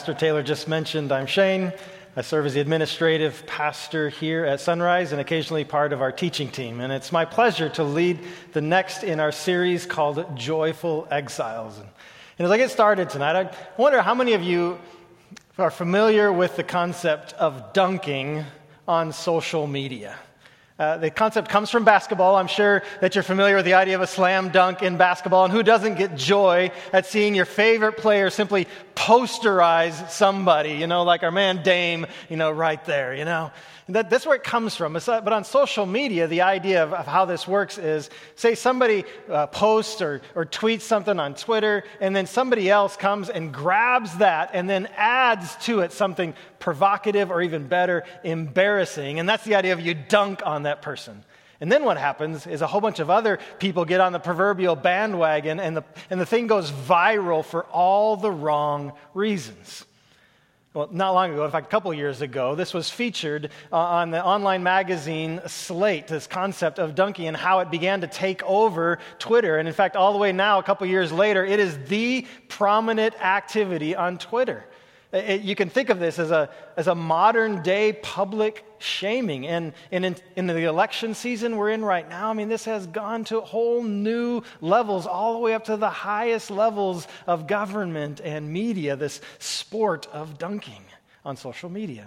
Pastor Taylor just mentioned, I'm Shane. I serve as the administrative pastor here at Sunrise and occasionally part of our teaching team. And it's my pleasure to lead the next in our series called Joyful Exiles. And as I get started tonight, I wonder how many of you are familiar with the concept of dunking on social media. Uh, the concept comes from basketball. I'm sure that you're familiar with the idea of a slam dunk in basketball. And who doesn't get joy at seeing your favorite player simply posterize somebody, you know, like our man Dame, you know, right there, you know? That, that's where it comes from. But on social media, the idea of, of how this works is say somebody uh, posts or, or tweets something on Twitter, and then somebody else comes and grabs that and then adds to it something provocative or even better, embarrassing. And that's the idea of you dunk on that person. And then what happens is a whole bunch of other people get on the proverbial bandwagon, and the, and the thing goes viral for all the wrong reasons. Well, not long ago, in fact, a couple years ago, this was featured uh, on the online magazine Slate, this concept of dunking and how it began to take over Twitter. And in fact, all the way now, a couple years later, it is the prominent activity on Twitter. It, you can think of this as a, as a modern day public shaming. And, and in, in the election season we're in right now, I mean, this has gone to whole new levels, all the way up to the highest levels of government and media, this sport of dunking on social media.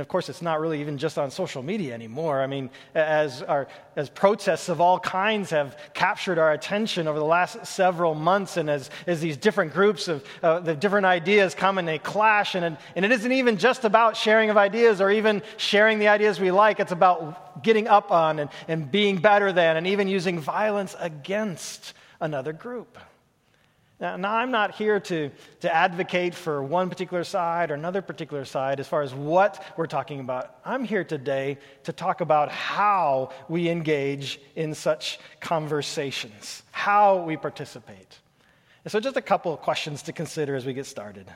And of course, it's not really even just on social media anymore. I mean, as, our, as protests of all kinds have captured our attention over the last several months, and as, as these different groups of uh, the different ideas come and they clash, and, and it isn't even just about sharing of ideas or even sharing the ideas we like, it's about getting up on and, and being better than, and even using violence against another group. Now, now, I'm not here to, to advocate for one particular side or another particular side as far as what we're talking about. I'm here today to talk about how we engage in such conversations, how we participate. And so, just a couple of questions to consider as we get started.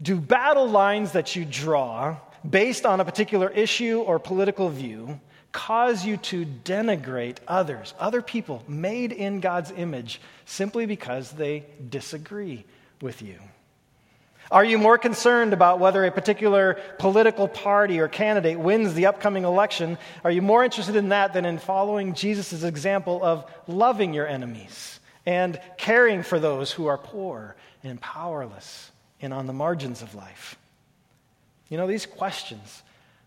Do battle lines that you draw based on a particular issue or political view cause you to denigrate others, other people made in God's image, simply because they disagree with you? Are you more concerned about whether a particular political party or candidate wins the upcoming election? Are you more interested in that than in following Jesus' example of loving your enemies and caring for those who are poor and powerless and on the margins of life? You know, these questions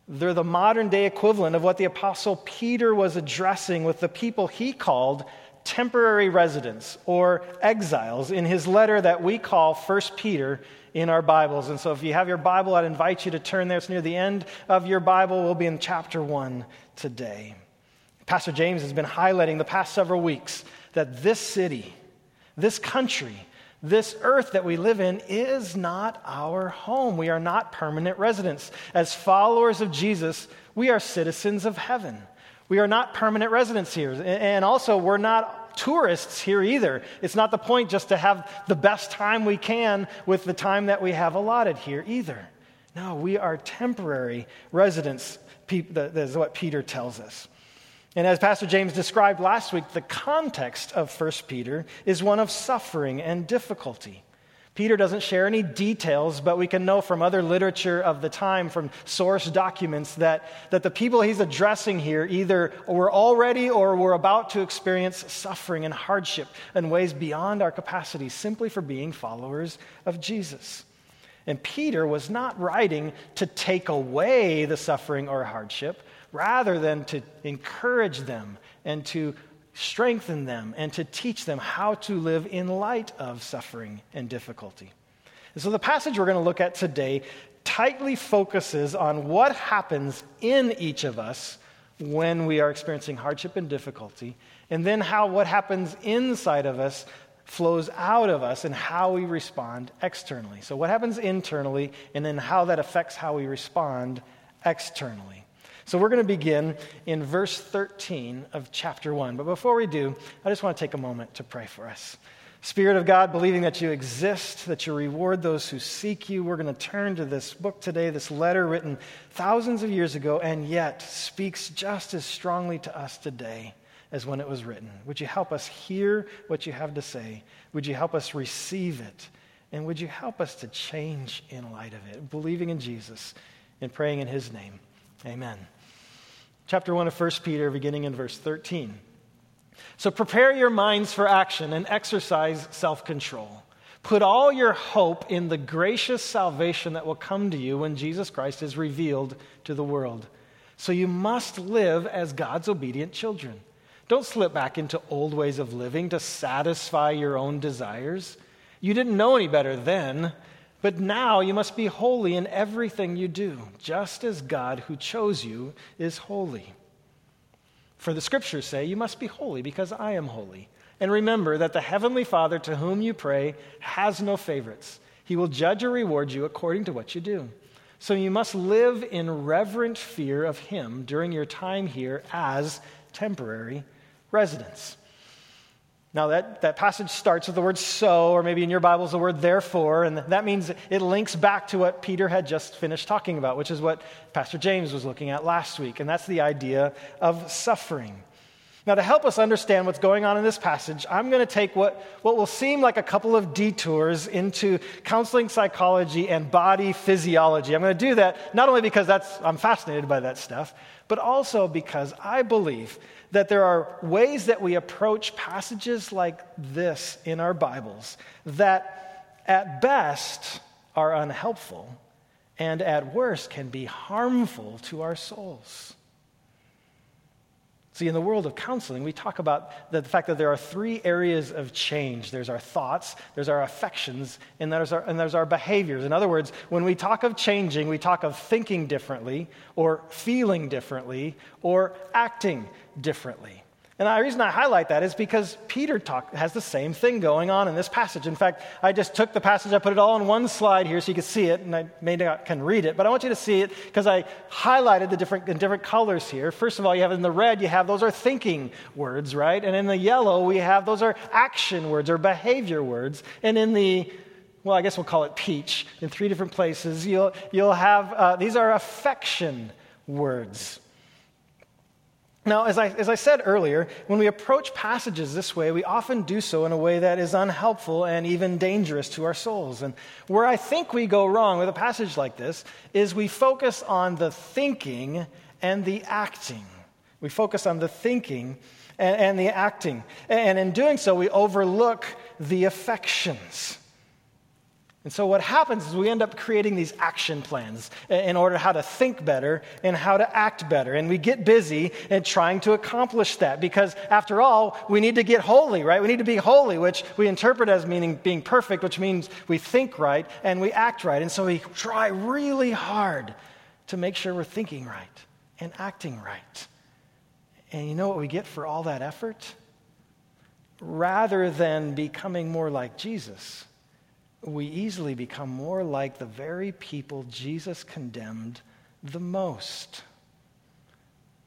they're the modern day equivalent of what the Apostle Peter was addressing with the people he called temporary residents or exiles in his letter that we call 1 Peter in our Bibles. And so if you have your Bible, I'd invite you to turn there. It's near the end of your Bible. We'll be in chapter 1 today. Pastor James has been highlighting the past several weeks that this city, this country, this earth that we live in is not our home. We are not permanent residents. As followers of Jesus, we are citizens of heaven. We are not permanent residents here. And also, we're not tourists here either. It's not the point just to have the best time we can with the time that we have allotted here either. No, we are temporary residents, that is what Peter tells us. And as Pastor James described last week, the context of 1 Peter is one of suffering and difficulty. Peter doesn't share any details, but we can know from other literature of the time, from source documents, that, that the people he's addressing here either were already or were about to experience suffering and hardship in ways beyond our capacity simply for being followers of Jesus. And Peter was not writing to take away the suffering or hardship, rather than to encourage them and to strengthen them and to teach them how to live in light of suffering and difficulty. And so the passage we're going to look at today tightly focuses on what happens in each of us when we are experiencing hardship and difficulty, and then how what happens inside of us flows out of us and how we respond externally. So, what happens internally, and then how that affects how we respond externally. So we're going to begin in verse 13 of chapter 1. But before we do, I just want to take a moment to pray for us. Spirit of God, believing that you exist, that you reward those who seek you, we're going to turn to this book today, this letter written thousands of years ago, and yet speaks just as strongly to us today as when it was written. Would you help us hear what you have to say? Would you help us receive it? And would you help us to change in light of it? Believing in Jesus and praying in his name. Amen chapter 1 of 1 Peter, beginning in verse 13. So prepare your minds for action and exercise self control. Put all your hope in the gracious salvation that will come to you when Jesus Christ is revealed to the world. So you must live as God's obedient children. Don't slip back into old ways of living to satisfy your own desires. You didn't know any better then, but now you must be holy in everything you do, just as God who chose you is holy. For the scriptures say, You must be holy because I am holy. And remember that the heavenly Father to whom you pray has no favorites. He will judge or reward you according to what you do. So you must live in reverent fear of him during your time here as temporary residents. Now, that, that passage starts with the word so, or maybe in your Bibles, the word therefore, and that means it links back to what Peter had just finished talking about, which is what Pastor James was looking at last week, and that's the idea of suffering. Now, to help us understand what's going on in this passage, I'm going to take what, what will seem like a couple of detours into counseling psychology and body physiology. I'm going to do that not only because that's, I'm fascinated by that stuff, but also because I believe that there are ways that we approach passages like this in our Bibles that, at best, are unhelpful and at worst can be harmful to our souls. See, in the world of counseling, we talk about the fact that there are three areas of change there's our thoughts, there's our affections, and there's our, and there's our behaviors. In other words, when we talk of changing, we talk of thinking differently, or feeling differently, or acting differently. And the reason I highlight that is because Peter talk, has the same thing going on in this passage. In fact, I just took the passage, I put it all on one slide here so you can see it, and I may not can read it, but I want you to see it because I highlighted the different, in different colors here. First of all, you have in the red, you have those are thinking words, right? And in the yellow, we have those are action words or behavior words. And in the well, I guess we'll call it peach, in three different places, you'll, you'll have, uh, these are affection words. Now, as I, as I said earlier, when we approach passages this way, we often do so in a way that is unhelpful and even dangerous to our souls. And where I think we go wrong with a passage like this is we focus on the thinking and the acting. We focus on the thinking and, and the acting. And in doing so, we overlook the affections. And so what happens is we end up creating these action plans in order how to think better and how to act better. And we get busy in trying to accomplish that because after all, we need to get holy, right? We need to be holy, which we interpret as meaning being perfect, which means we think right and we act right. And so we try really hard to make sure we're thinking right and acting right. And you know what we get for all that effort? Rather than becoming more like Jesus we easily become more like the very people Jesus condemned the most.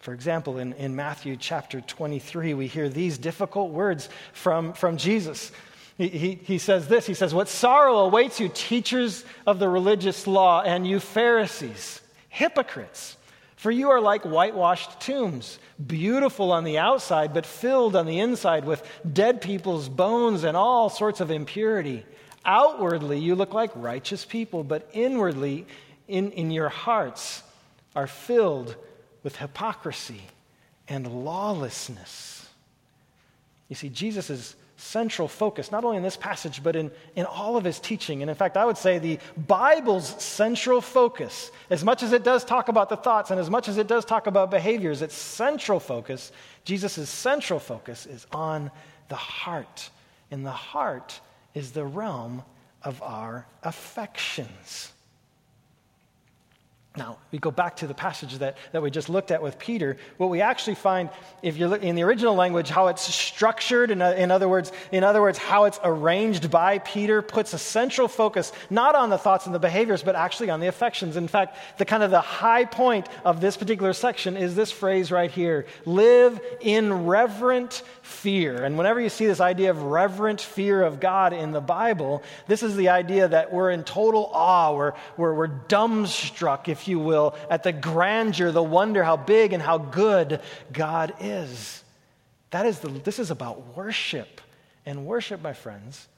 For example, in, in Matthew chapter 23, we hear these difficult words from, from Jesus. He, he, he says this He says, What sorrow awaits you, teachers of the religious law, and you Pharisees, hypocrites! For you are like whitewashed tombs, beautiful on the outside, but filled on the inside with dead people's bones and all sorts of impurity. Outwardly, you look like righteous people, but inwardly, in, in your hearts, are filled with hypocrisy and lawlessness. You see, Jesus is central focus, not only in this passage, but in, in all of his teaching. And in fact, I would say the Bible's central focus, as much as it does talk about the thoughts and as much as it does talk about behaviors, its central focus, Jesus' central focus, is on the heart. And the heart is the realm of our affections. Now, we go back to the passage that, that we just looked at with Peter. What we actually find, if you look in the original language, how it's structured, in, in, other words, in other words, how it's arranged by Peter, puts a central focus not on the thoughts and the behaviors, but actually on the affections. In fact, the kind of the high point of this particular section is this phrase right here live in reverent fear. And whenever you see this idea of reverent fear of God in the Bible, this is the idea that we're in total awe, we're, we're, we're dumbstruck, if if you will, at the grandeur, the wonder, how big and how good God is. That is the, this is about worship. And worship, my friends,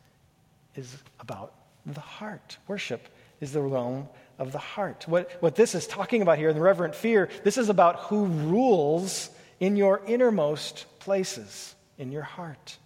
is about the heart. Worship is the realm of the heart. What, what this is talking about here in the reverent fear, this is about who rules in your innermost places, in your heart.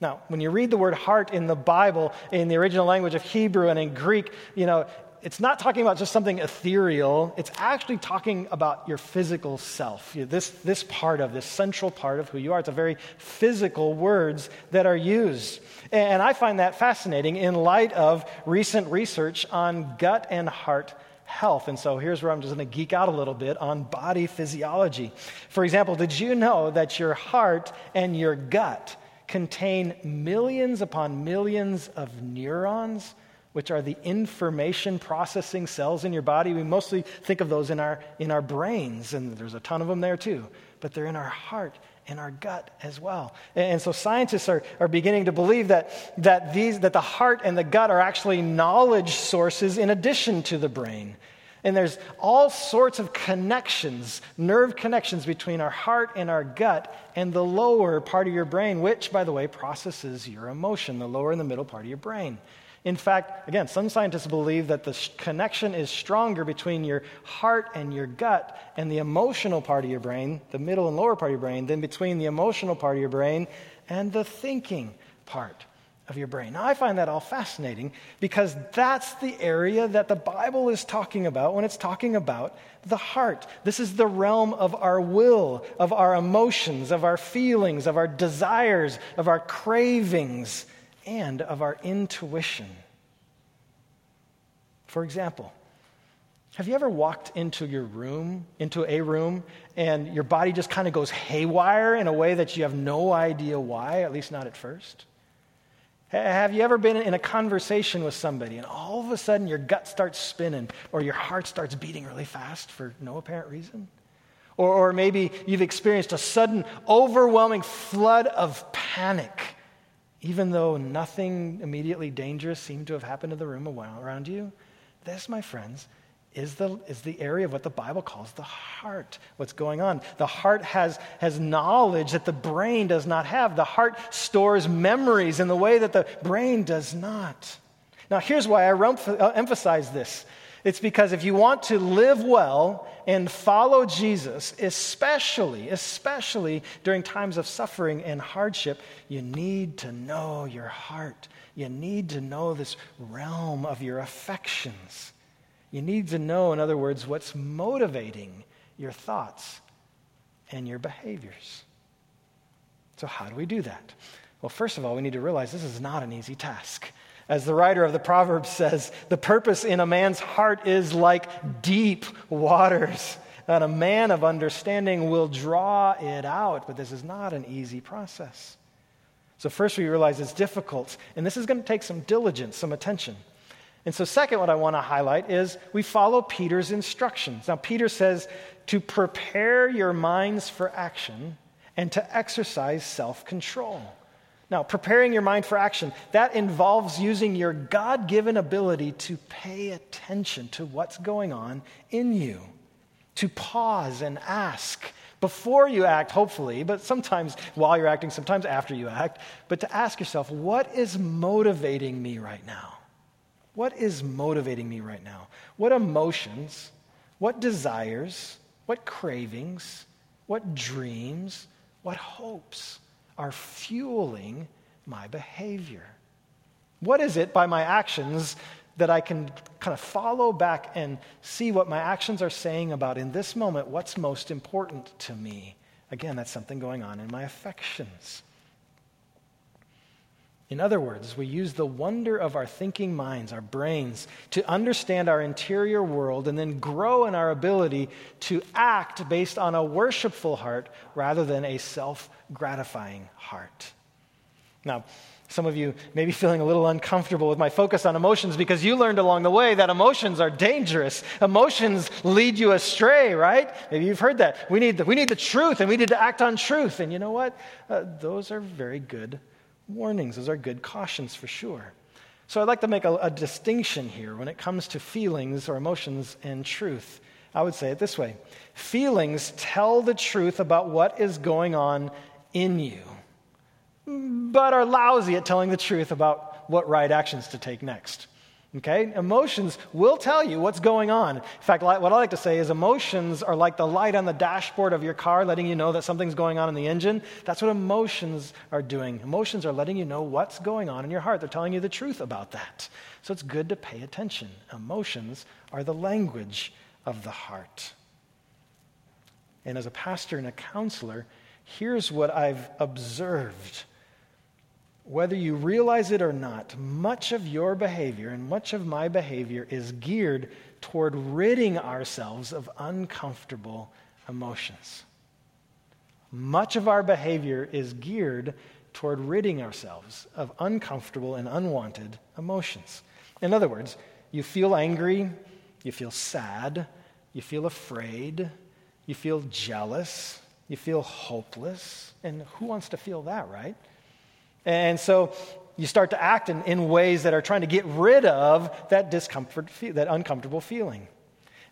Now, when you read the word heart in the Bible, in the original language of Hebrew and in Greek, you know, it's not talking about just something ethereal. It's actually talking about your physical self. This, this part of, this central part of who you are. It's a very physical words that are used. And I find that fascinating in light of recent research on gut and heart health. And so here's where I'm just going to geek out a little bit on body physiology. For example, did you know that your heart and your gut contain millions upon millions of neurons? Which are the information processing cells in your body. We mostly think of those in our, in our brains, and there's a ton of them there too, but they're in our heart and our gut as well. And so scientists are, are beginning to believe that, that, these, that the heart and the gut are actually knowledge sources in addition to the brain. And there's all sorts of connections, nerve connections between our heart and our gut and the lower part of your brain, which, by the way, processes your emotion, the lower and the middle part of your brain. In fact, again, some scientists believe that the connection is stronger between your heart and your gut and the emotional part of your brain, the middle and lower part of your brain, than between the emotional part of your brain and the thinking part of your brain. Now, I find that all fascinating because that's the area that the Bible is talking about when it's talking about the heart. This is the realm of our will, of our emotions, of our feelings, of our desires, of our cravings and of our intuition. For example, have you ever walked into your room, into a room, and your body just kind of goes haywire in a way that you have no idea why, at least not at first? Have you ever been in a conversation with somebody and all of a sudden your gut starts spinning or your heart starts beating really fast for no apparent reason? Or, or maybe you've experienced a sudden, overwhelming flood of panic even though nothing immediately dangerous seemed to have happened in the room around you, this, my friends, is the, is the area of what the Bible calls the heart. What's going on? The heart has, has knowledge that the brain does not have. The heart stores memories in the way that the brain does not. Now, here's why I uh, emphasize this it's because if you want to live well and follow Jesus, especially, especially during times of suffering and hardship, you need to know your heart. You need to know this realm of your affections. You need to know, in other words, what's motivating your thoughts and your behaviors. So, how do we do that? Well, first of all, we need to realize this is not an easy task. As the writer of the Proverbs says, the purpose in a man's heart is like deep waters, and a man of understanding will draw it out. But this is not an easy process. So, first, we realize it's difficult, and this is going to take some diligence, some attention. And so, second, what I want to highlight is we follow Peter's instructions. Now, Peter says to prepare your minds for action and to exercise self control. Now, preparing your mind for action, that involves using your God given ability to pay attention to what's going on in you, to pause and ask before you act, hopefully, but sometimes while you're acting, sometimes after you act, but to ask yourself, what is motivating me right now? What is motivating me right now? What emotions, what desires, what cravings, what dreams, what hopes are fueling my behavior? What is it by my actions that I can kind of follow back and see what my actions are saying about in this moment what's most important to me? Again, that's something going on in my affections. In other words, we use the wonder of our thinking minds, our brains, to understand our interior world and then grow in our ability to act based on a worshipful heart rather than a self gratifying heart. Now, some of you may be feeling a little uncomfortable with my focus on emotions because you learned along the way that emotions are dangerous. Emotions lead you astray, right? Maybe you've heard that. We need the, we need the truth and we need to act on truth. And you know what? Uh, those are very good warnings, those are good cautions for sure. So I'd like to make a, a distinction here when it comes to feelings or emotions and truth. I would say it this way feelings tell the truth about what is going on in you, but are lousy at telling the truth about what right actions to take next. Okay? Emotions will tell you what's going on. In fact, what I like to say is emotions are like the light on the dashboard of your car letting you know that something's going on in the engine. That's what emotions are doing. Emotions are letting you know what's going on in your heart. They're telling you the truth about that. So it's good to pay attention. Emotions are the language of the heart. And as a pastor and a counselor, here's what I've observed whether you realize it or not, much of your behavior and much of my behavior is geared toward ridding ourselves of uncomfortable emotions. Much of our behavior is geared toward ridding ourselves of uncomfortable and unwanted emotions. In other words, you feel angry, you feel sad, you feel afraid, you feel jealous, you feel hopeless. And who wants to feel that, right? And so you start to act in, in ways that are trying to get rid of that discomfort, that uncomfortable feeling.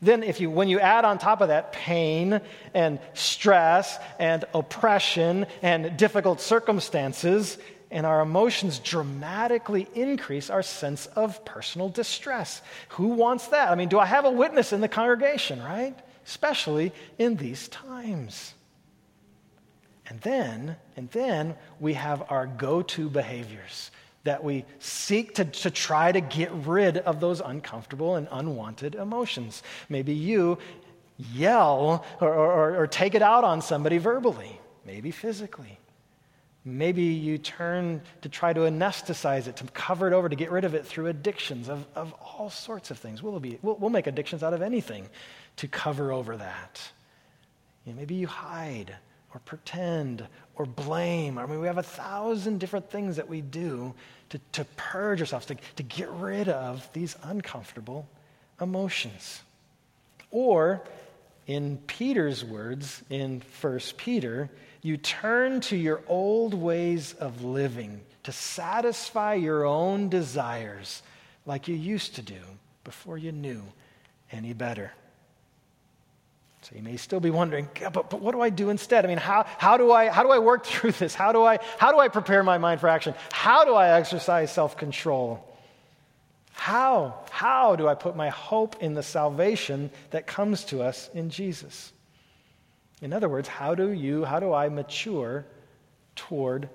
Then, if you, when you add on top of that pain and stress and oppression and difficult circumstances, and our emotions dramatically increase our sense of personal distress. Who wants that? I mean, do I have a witness in the congregation, right? Especially in these times. And then, and then we have our go-to behaviors that we seek to, to try to get rid of those uncomfortable and unwanted emotions. Maybe you yell or, or, or take it out on somebody verbally, maybe physically. Maybe you turn to try to anesthetize it, to cover it over, to get rid of it through addictions of, of all sorts of things. We'll, be, we'll, we'll make addictions out of anything to cover over that. You know, maybe you hide or pretend or blame. I mean, we have a thousand different things that we do to, to purge ourselves, to, to get rid of these uncomfortable emotions. Or, in Peter's words in 1 Peter, you turn to your old ways of living to satisfy your own desires like you used to do before you knew any better. So you may still be wondering, but, but what do I do instead? I mean, how, how, do I, how do I work through this? How do, I, how do I prepare my mind for action? How do I exercise self control? How? How do I put my hope in the salvation that comes to us in Jesus? In other words, how do you, how do I mature toward,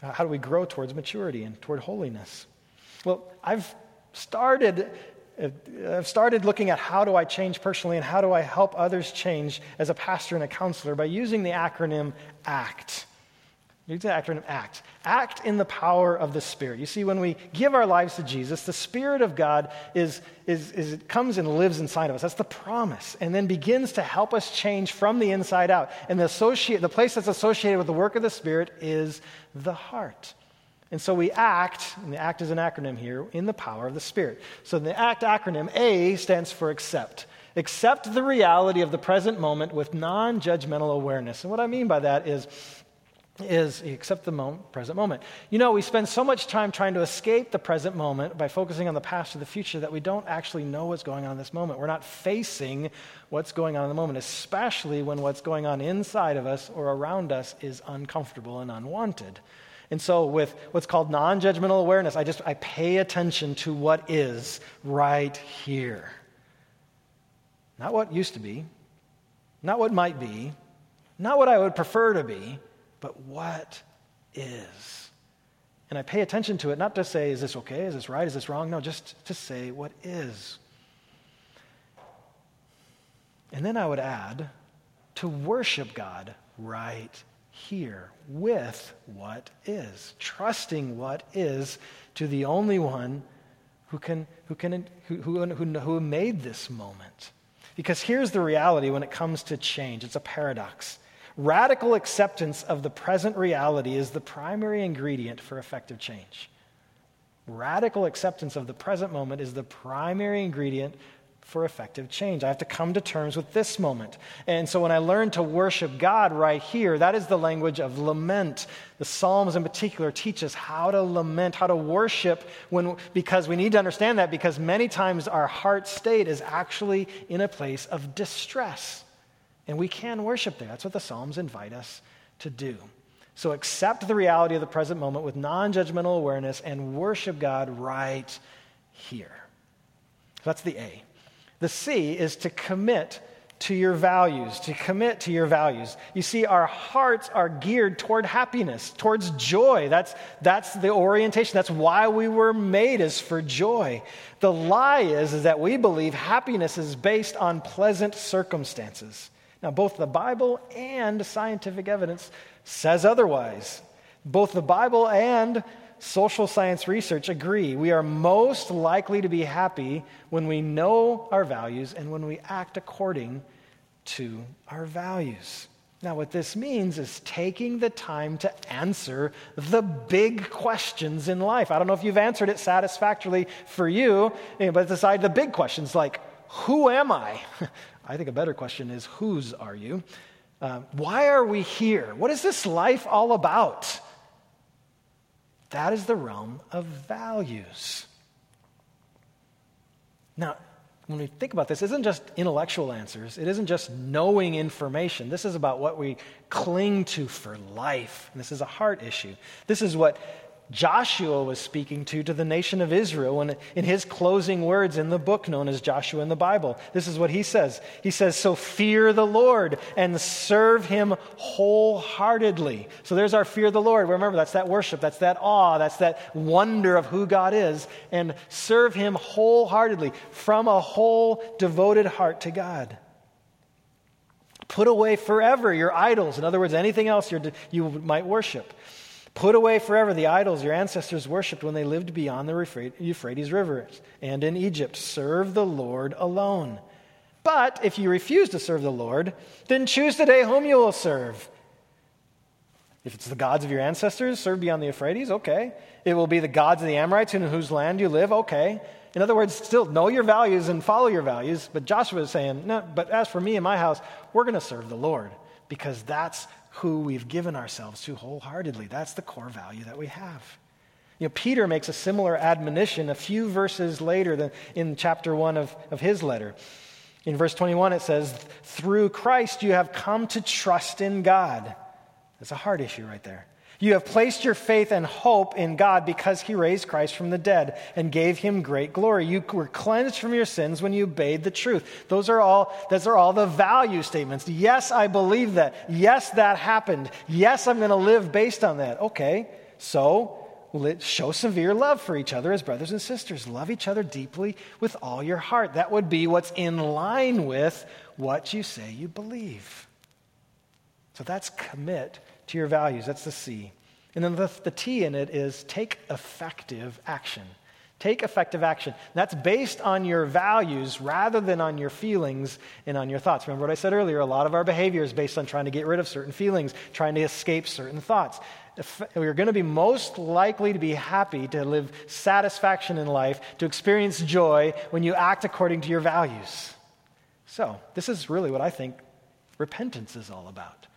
uh, how do we grow towards maturity and toward holiness? Well, I've started I've started looking at how do I change personally and how do I help others change as a pastor and a counselor by using the acronym ACT. Use the acronym ACT. Act in the power of the Spirit. You see, when we give our lives to Jesus, the Spirit of God is, is, is it comes and lives inside of us. That's the promise. And then begins to help us change from the inside out. And the, associate, the place that's associated with the work of the Spirit is the heart. And so we act, and the ACT is an acronym here, in the power of the Spirit. So the ACT acronym, A stands for accept. Accept the reality of the present moment with non judgmental awareness. And what I mean by that is, is accept the moment, present moment. You know, we spend so much time trying to escape the present moment by focusing on the past or the future that we don't actually know what's going on in this moment. We're not facing what's going on in the moment, especially when what's going on inside of us or around us is uncomfortable and unwanted. And so, with what's called non judgmental awareness, I just I pay attention to what is right here. Not what used to be, not what might be, not what I would prefer to be, but what is. And I pay attention to it, not to say, is this okay? Is this right? Is this wrong? No, just to say what is. And then I would add to worship God right here with what is, trusting what is to the only one who, can, who, can, who, who, who made this moment. Because here's the reality when it comes to change it's a paradox. Radical acceptance of the present reality is the primary ingredient for effective change. Radical acceptance of the present moment is the primary ingredient for effective change. I have to come to terms with this moment. And so when I learn to worship God right here, that is the language of lament. The Psalms in particular teach us how to lament, how to worship when because we need to understand that because many times our heart state is actually in a place of distress. And we can worship there. That's what the Psalms invite us to do. So accept the reality of the present moment with non-judgmental awareness and worship God right here. So That's the A. The C is to commit to your values, to commit to your values. You see, our hearts are geared toward happiness, towards joy. That's, that's the orientation. That's why we were made, is for joy. The lie is, is that we believe happiness is based on pleasant circumstances. Now, both the Bible and scientific evidence says otherwise. Both the Bible and social science research agree we are most likely to be happy when we know our values and when we act according to our values. Now, what this means is taking the time to answer the big questions in life. I don't know if you've answered it satisfactorily for you, but decide the big questions like, who am I? I think a better question is, whose are you? Uh, why are we here? What is this life all about? That is the realm of values. Now, when we think about this, it isn't just intellectual answers. It isn't just knowing information. This is about what we cling to for life. And this is a heart issue. This is what Joshua was speaking to to the nation of Israel when, in his closing words in the book known as Joshua in the Bible. This is what he says. He says, So fear the Lord and serve him wholeheartedly. So there's our fear of the Lord. Remember, that's that worship, that's that awe, that's that wonder of who God is. And serve him wholeheartedly from a whole devoted heart to God. Put away forever your idols. In other words, anything else you might worship. Put away forever the idols your ancestors worshipped when they lived beyond the Euphrates River and in Egypt. Serve the Lord alone. But if you refuse to serve the Lord, then choose today whom you will serve. If it's the gods of your ancestors, serve beyond the Euphrates, okay. It will be the gods of the Amorites in whose land you live, okay. In other words, still know your values and follow your values. But Joshua is saying, no, but as for me and my house, we're going to serve the Lord because that's who we've given ourselves to wholeheartedly. That's the core value that we have. You know, Peter makes a similar admonition a few verses later than in chapter 1 of, of his letter. In verse 21, it says, Through Christ you have come to trust in God. That's a hard issue right there. You have placed your faith and hope in God because he raised Christ from the dead and gave him great glory. You were cleansed from your sins when you obeyed the truth. Those are all, those are all the value statements. Yes, I believe that. Yes, that happened. Yes, I'm going to live based on that. Okay, so show severe love for each other as brothers and sisters. Love each other deeply with all your heart. That would be what's in line with what you say you believe. So that's commit to your values. That's the C. And then the, the T in it is take effective action. Take effective action. That's based on your values rather than on your feelings and on your thoughts. Remember what I said earlier? A lot of our behavior is based on trying to get rid of certain feelings, trying to escape certain thoughts. We're going to be most likely to be happy, to live satisfaction in life, to experience joy when you act according to your values. So, this is really what I think repentance is all about.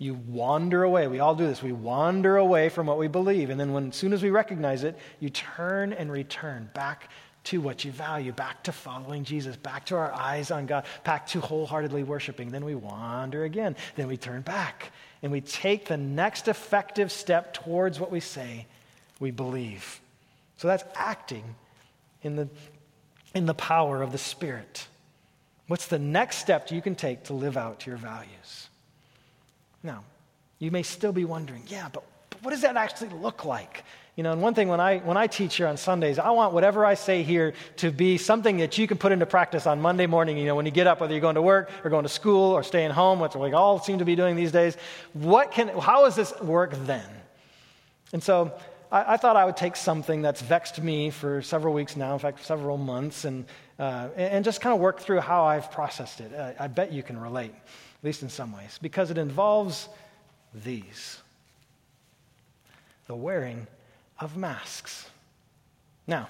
You wander away. We all do this. We wander away from what we believe. And then, when, as soon as we recognize it, you turn and return back to what you value, back to following Jesus, back to our eyes on God, back to wholeheartedly worshiping. Then we wander again. Then we turn back and we take the next effective step towards what we say we believe. So that's acting in the, in the power of the Spirit. What's the next step you can take to live out your values? Now, you may still be wondering, yeah, but, but what does that actually look like? You know, and one thing when I, when I teach here on Sundays, I want whatever I say here to be something that you can put into practice on Monday morning. You know, when you get up, whether you're going to work or going to school or staying home, which we all seem to be doing these days. What can, how does this work then? And so I, I thought I would take something that's vexed me for several weeks now, in fact, several months, and, uh, and just kind of work through how I've processed it. I, I bet you can relate at least in some ways, because it involves these the wearing of masks. Now,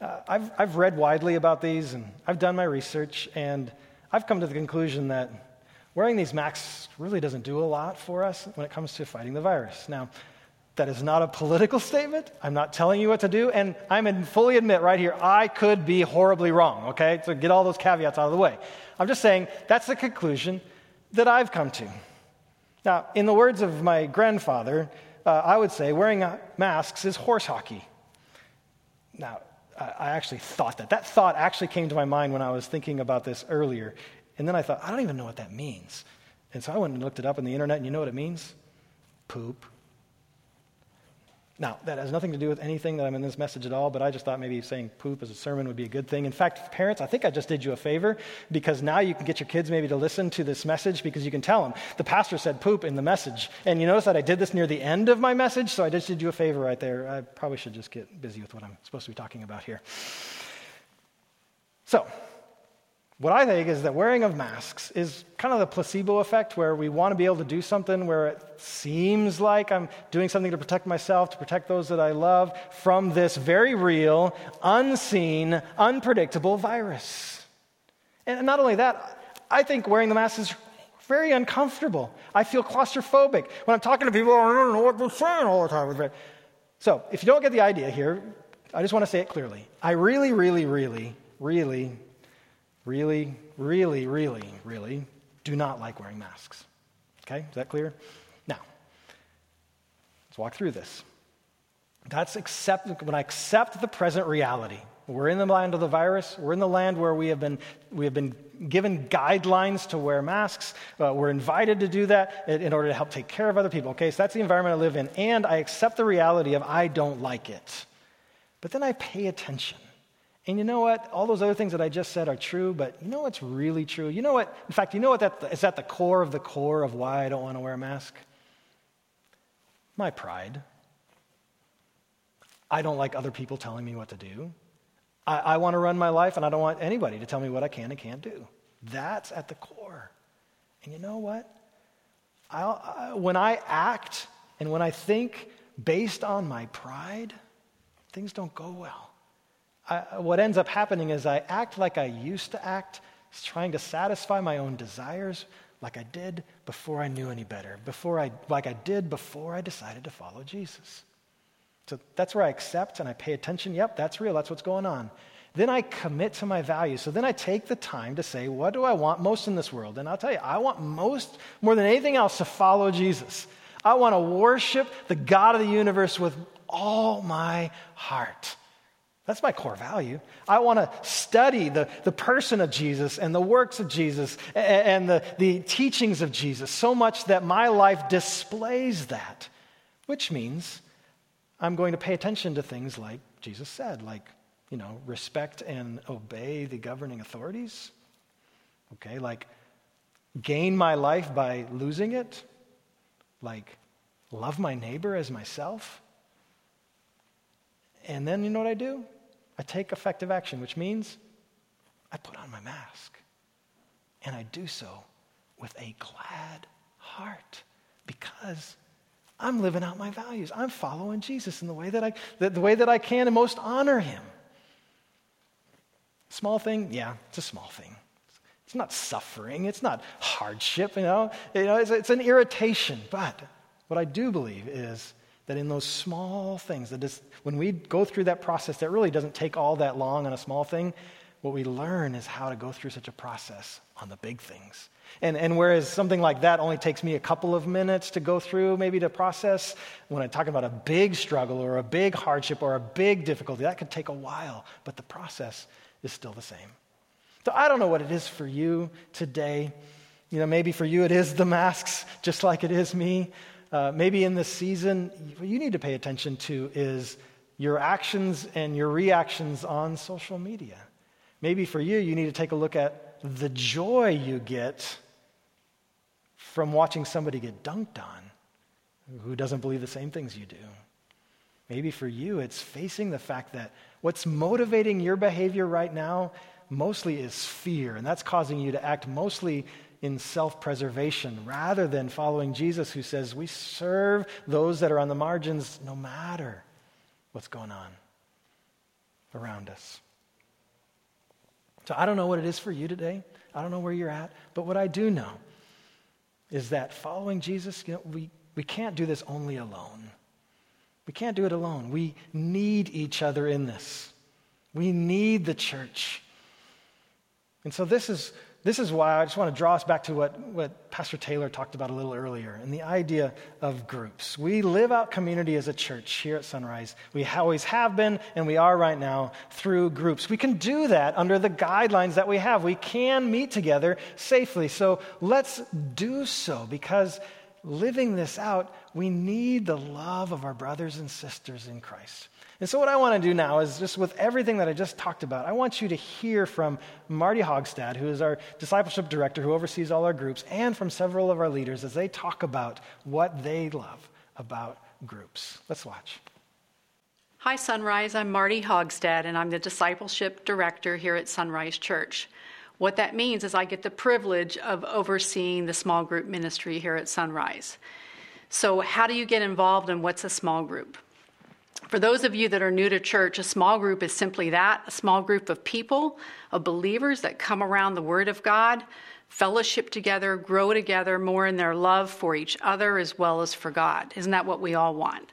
uh, I've, I've read widely about these and I've done my research, and I've come to the conclusion that wearing these masks really doesn't do a lot for us when it comes to fighting the virus. Now, that is not a political statement. I'm not telling you what to do. And I'm in fully admit right here, I could be horribly wrong, okay? So get all those caveats out of the way. I'm just saying that's the conclusion that I've come to. Now, in the words of my grandfather, uh, I would say wearing masks is horse hockey. Now, I actually thought that. That thought actually came to my mind when I was thinking about this earlier. And then I thought, I don't even know what that means. And so I went and looked it up on the internet, and you know what it means? Poop. Now, that has nothing to do with anything that I'm in this message at all, but I just thought maybe saying poop as a sermon would be a good thing. In fact, parents, I think I just did you a favor because now you can get your kids maybe to listen to this message because you can tell them. The pastor said poop in the message. And you notice that I did this near the end of my message, so I just did you a favor right there. I probably should just get busy with what I'm supposed to be talking about here. So, what I think is that wearing of masks is kind of the placebo effect where we want to be able to do something where it seems like I'm doing something to protect myself, to protect those that I love from this very real, unseen, unpredictable virus. And not only that, I think wearing the mask is very uncomfortable. I feel claustrophobic. When I'm talking to people, I don't know what they're saying all the time. So, if you don't get the idea here, I just want to say it clearly. I really, really, really, really really, really, really, really do not like wearing masks. Okay, is that clear? Now, let's walk through this. That's accept, when I accept the present reality. We're in the land of the virus. We're in the land where we have been, we have been given guidelines to wear masks. Uh, we're invited to do that in, in order to help take care of other people. Okay, so that's the environment I live in. And I accept the reality of I don't like it. But then I pay attention. And you know what? All those other things that I just said are true, but you know what's really true? You know what? In fact, you know what that is at the core of the core of why I don't want to wear a mask? My pride. I don't like other people telling me what to do. I, I want to run my life, and I don't want anybody to tell me what I can and can't do. That's at the core. And you know what? I, when I act and when I think based on my pride, things don't go well. I, what ends up happening is I act like I used to act, trying to satisfy my own desires like I did before I knew any better, before I, like I did before I decided to follow Jesus. So that's where I accept and I pay attention. Yep, that's real. That's what's going on. Then I commit to my values. So then I take the time to say, what do I want most in this world? And I'll tell you, I want most, more than anything else, to follow Jesus. I want to worship the God of the universe with all my heart. That's my core value. I want to study the, the person of Jesus and the works of Jesus and, and the, the teachings of Jesus so much that my life displays that, which means I'm going to pay attention to things like Jesus said, like, you know, respect and obey the governing authorities. Okay, like gain my life by losing it, like love my neighbor as myself And then you know what I do? I take effective action, which means I put on my mask. And I do so with a glad heart because I'm living out my values. I'm following Jesus in the way that I, the, the way that I can and most honor him. Small thing? Yeah, it's a small thing. It's not suffering. It's not hardship, you know. You know it's, it's an irritation. But what I do believe is that in those small things, that is, when we go through that process that really doesn't take all that long on a small thing, what we learn is how to go through such a process on the big things. And, and whereas something like that only takes me a couple of minutes to go through, maybe to process, when I talk about a big struggle or a big hardship or a big difficulty, that could take a while, but the process is still the same. So I don't know what it is for you today. You know, maybe for you it is the masks, just like it is me. Uh, maybe in this season, what you need to pay attention to is your actions and your reactions on social media. Maybe for you, you need to take a look at the joy you get from watching somebody get dunked on who doesn't believe the same things you do. Maybe for you, it's facing the fact that what's motivating your behavior right now mostly is fear, and that's causing you to act mostly in self preservation rather than following Jesus, who says we serve those that are on the margins no matter what's going on around us. So I don't know what it is for you today. I don't know where you're at, but what I do know is that following Jesus, you know, we, we can't do this only alone. We can't do it alone. We need each other in this. We need the church. And so this is, this is why I just want to draw us back to what, what Pastor Taylor talked about a little earlier and the idea of groups. We live out community as a church here at Sunrise. We always have been, and we are right now through groups. We can do that under the guidelines that we have. We can meet together safely. So let's do so because living this out, we need the love of our brothers and sisters in Christ. And so, what I want to do now is just with everything that I just talked about, I want you to hear from Marty Hogstad, who is our discipleship director who oversees all our groups, and from several of our leaders as they talk about what they love about groups. Let's watch. Hi, Sunrise. I'm Marty Hogstad, and I'm the discipleship director here at Sunrise Church. What that means is I get the privilege of overseeing the small group ministry here at Sunrise. So, how do you get involved in what's a small group? For those of you that are new to church, a small group is simply that a small group of people, of believers that come around the Word of God, fellowship together, grow together more in their love for each other as well as for God. Isn't that what we all want?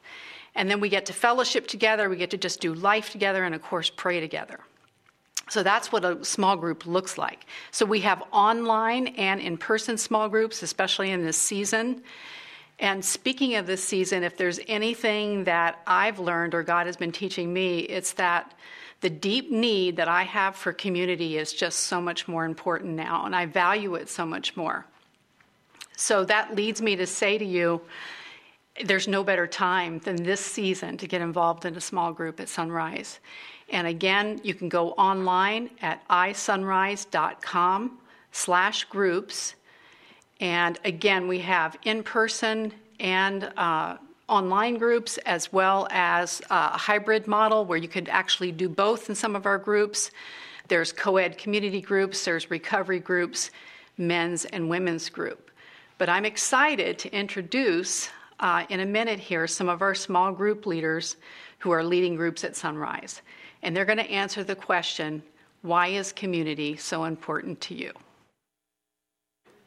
And then we get to fellowship together, we get to just do life together, and of course, pray together. So that's what a small group looks like. So we have online and in person small groups, especially in this season. And speaking of this season, if there's anything that I've learned or God has been teaching me, it's that the deep need that I have for community is just so much more important now, and I value it so much more. So that leads me to say to you, there's no better time than this season to get involved in a small group at Sunrise. And again, you can go online at isunrise.com slash groups and again, we have in person and uh, online groups, as well as a hybrid model where you could actually do both in some of our groups. There's co ed community groups, there's recovery groups, men's and women's group. But I'm excited to introduce uh, in a minute here some of our small group leaders who are leading groups at Sunrise. And they're going to answer the question why is community so important to you?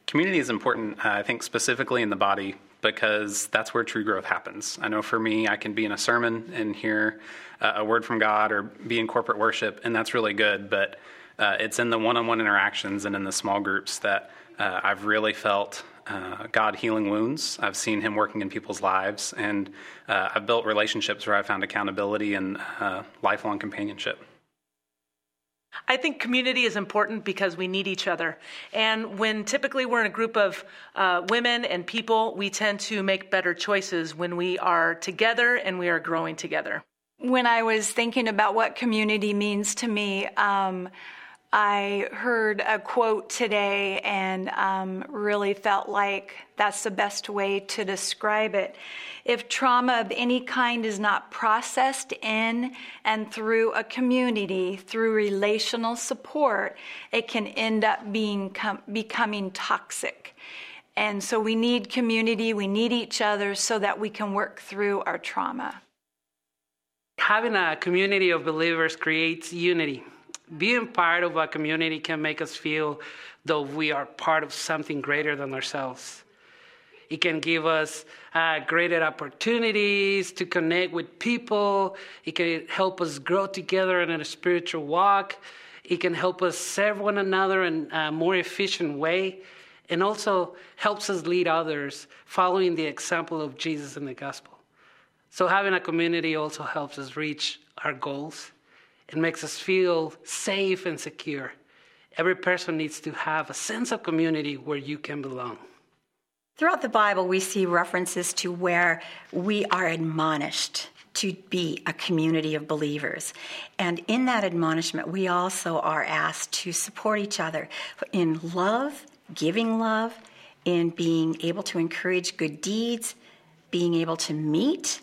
Community is important, uh, I think, specifically in the body because that's where true growth happens. I know for me, I can be in a sermon and hear uh, a word from God or be in corporate worship, and that's really good, but uh, it's in the one on one interactions and in the small groups that uh, I've really felt uh, God healing wounds. I've seen Him working in people's lives, and uh, I've built relationships where I've found accountability and lifelong companionship. I think community is important because we need each other. And when typically we're in a group of uh, women and people, we tend to make better choices when we are together and we are growing together. When I was thinking about what community means to me, um, I heard a quote today and um, really felt like that's the best way to describe it. If trauma of any kind is not processed in and through a community, through relational support, it can end up being com- becoming toxic. And so we need community, we need each other so that we can work through our trauma. Having a community of believers creates unity being part of a community can make us feel though we are part of something greater than ourselves. It can give us uh, greater opportunities to connect with people. It can help us grow together in a spiritual walk. It can help us serve one another in a more efficient way. And also helps us lead others following the example of Jesus in the gospel. So, having a community also helps us reach our goals it makes us feel safe and secure. Every person needs to have a sense of community where you can belong. Throughout the Bible, we see references to where we are admonished to be a community of believers. And in that admonishment, we also are asked to support each other in love, giving love, in being able to encourage good deeds, being able to meet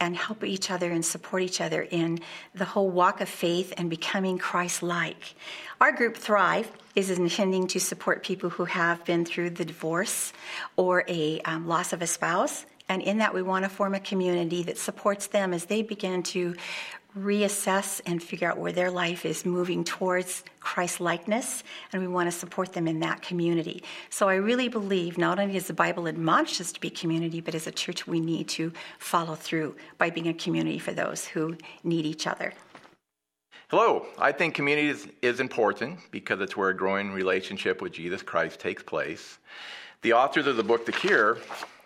and help each other and support each other in the whole walk of faith and becoming Christ like. Our group, Thrive, is intending to support people who have been through the divorce or a um, loss of a spouse. And in that, we want to form a community that supports them as they begin to reassess and figure out where their life is moving towards Christ likeness, and we want to support them in that community. So I really believe not only does the Bible admonish us to be community, but as a church, we need to follow through by being a community for those who need each other. Hello, I think community is, is important because it's where a growing relationship with Jesus Christ takes place. The authors of the book The Cure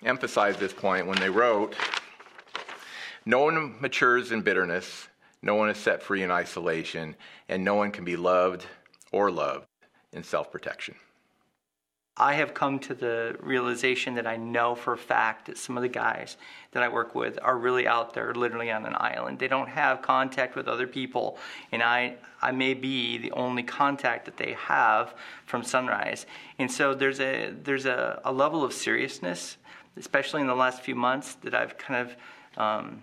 emphasized this point when they wrote, No one matures in bitterness, no one is set free in isolation, and no one can be loved or loved in self protection. I have come to the realization that I know for a fact that some of the guys that I work with are really out there literally on an island. They don't have contact with other people, and I, I may be the only contact that they have from Sunrise. And so there's a, there's a, a level of seriousness, especially in the last few months, that I've kind of um,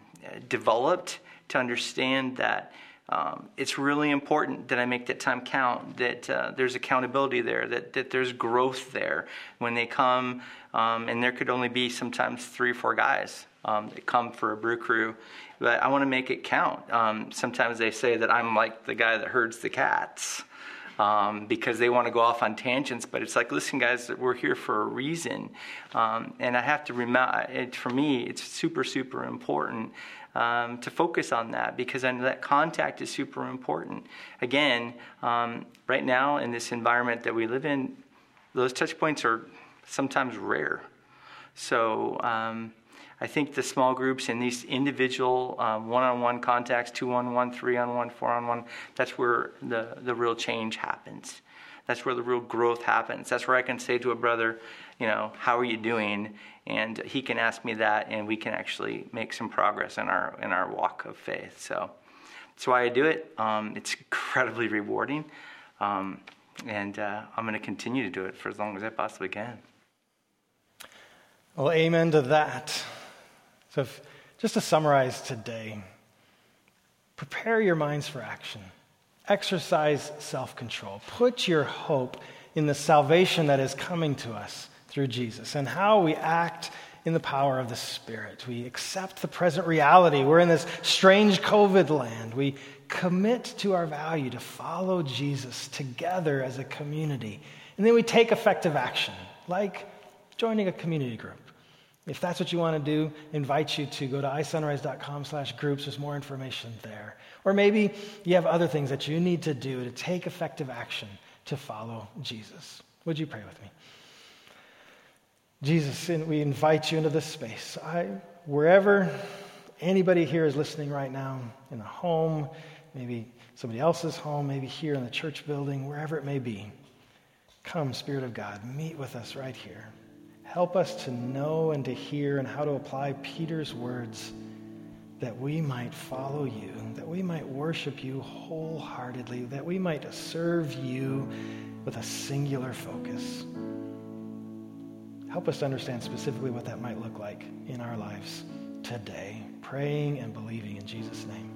developed to understand that um, it's really important that I make that time count, that uh, there's accountability there, that, that there's growth there. When they come, um, and there could only be sometimes three or four guys um, that come for a brew crew, but I want to make it count. Um, sometimes they say that I'm like the guy that herds the cats. Um, because they want to go off on tangents. But it's like, listen, guys, we're here for a reason. Um, and I have to remember, for me, it's super, super important um, to focus on that because I know that contact is super important. Again, um, right now in this environment that we live in, those touch points are sometimes rare. So um, I think the small groups and these individual one on one contacts, two on one, three on one, four on one, that's where the, the real change happens. That's where the real growth happens. That's where I can say to a brother, you know, how are you doing? And he can ask me that, and we can actually make some progress in our in our walk of faith. So that's why I do it. Um, it's incredibly rewarding, um, and uh, I'm going to continue to do it for as long as I possibly can. Well, amen to that. So, if, just to summarize today, prepare your minds for action. Exercise self control. Put your hope in the salvation that is coming to us through Jesus and how we act in the power of the Spirit. We accept the present reality. We're in this strange COVID land. We commit to our value to follow Jesus together as a community. And then we take effective action, like joining a community group. If that's what you want to do, invite you to go to isunrise.com slash groups. There's more information there. Or maybe you have other things that you need to do to take effective action to follow Jesus. Would you pray with me? Jesus, we invite you into this space. I, wherever anybody here is listening right now, in a home, maybe somebody else's home, maybe here in the church building, wherever it may be, come, Spirit of God, meet with us right here. Help us to know and to hear and how to apply Peter's words that we might follow you, that we might worship you wholeheartedly, that we might serve you with a singular focus. Help us understand specifically what that might look like in our lives today, praying and believing in Jesus' name.